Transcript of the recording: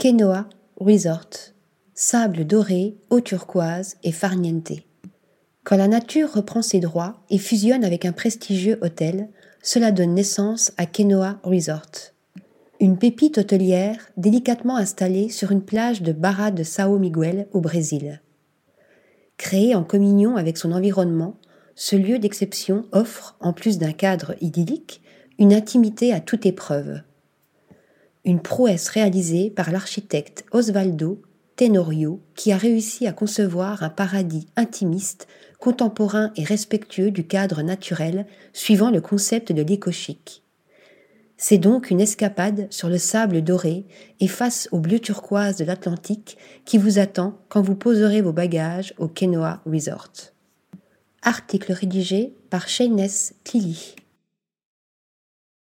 Kenoa Resort, sable doré, eau turquoise et farniente. Quand la nature reprend ses droits et fusionne avec un prestigieux hôtel, cela donne naissance à Kenoa Resort. Une pépite hôtelière délicatement installée sur une plage de Barra de Sao Miguel au Brésil. Créé en communion avec son environnement, ce lieu d'exception offre, en plus d'un cadre idyllique, une intimité à toute épreuve. Une prouesse réalisée par l'architecte Osvaldo Tenorio qui a réussi à concevoir un paradis intimiste, contemporain et respectueux du cadre naturel suivant le concept de l'éco-chic. C'est donc une escapade sur le sable doré et face au bleu turquoise de l'Atlantique qui vous attend quand vous poserez vos bagages au Kenoa Resort. Article rédigé par Shayness Tilly.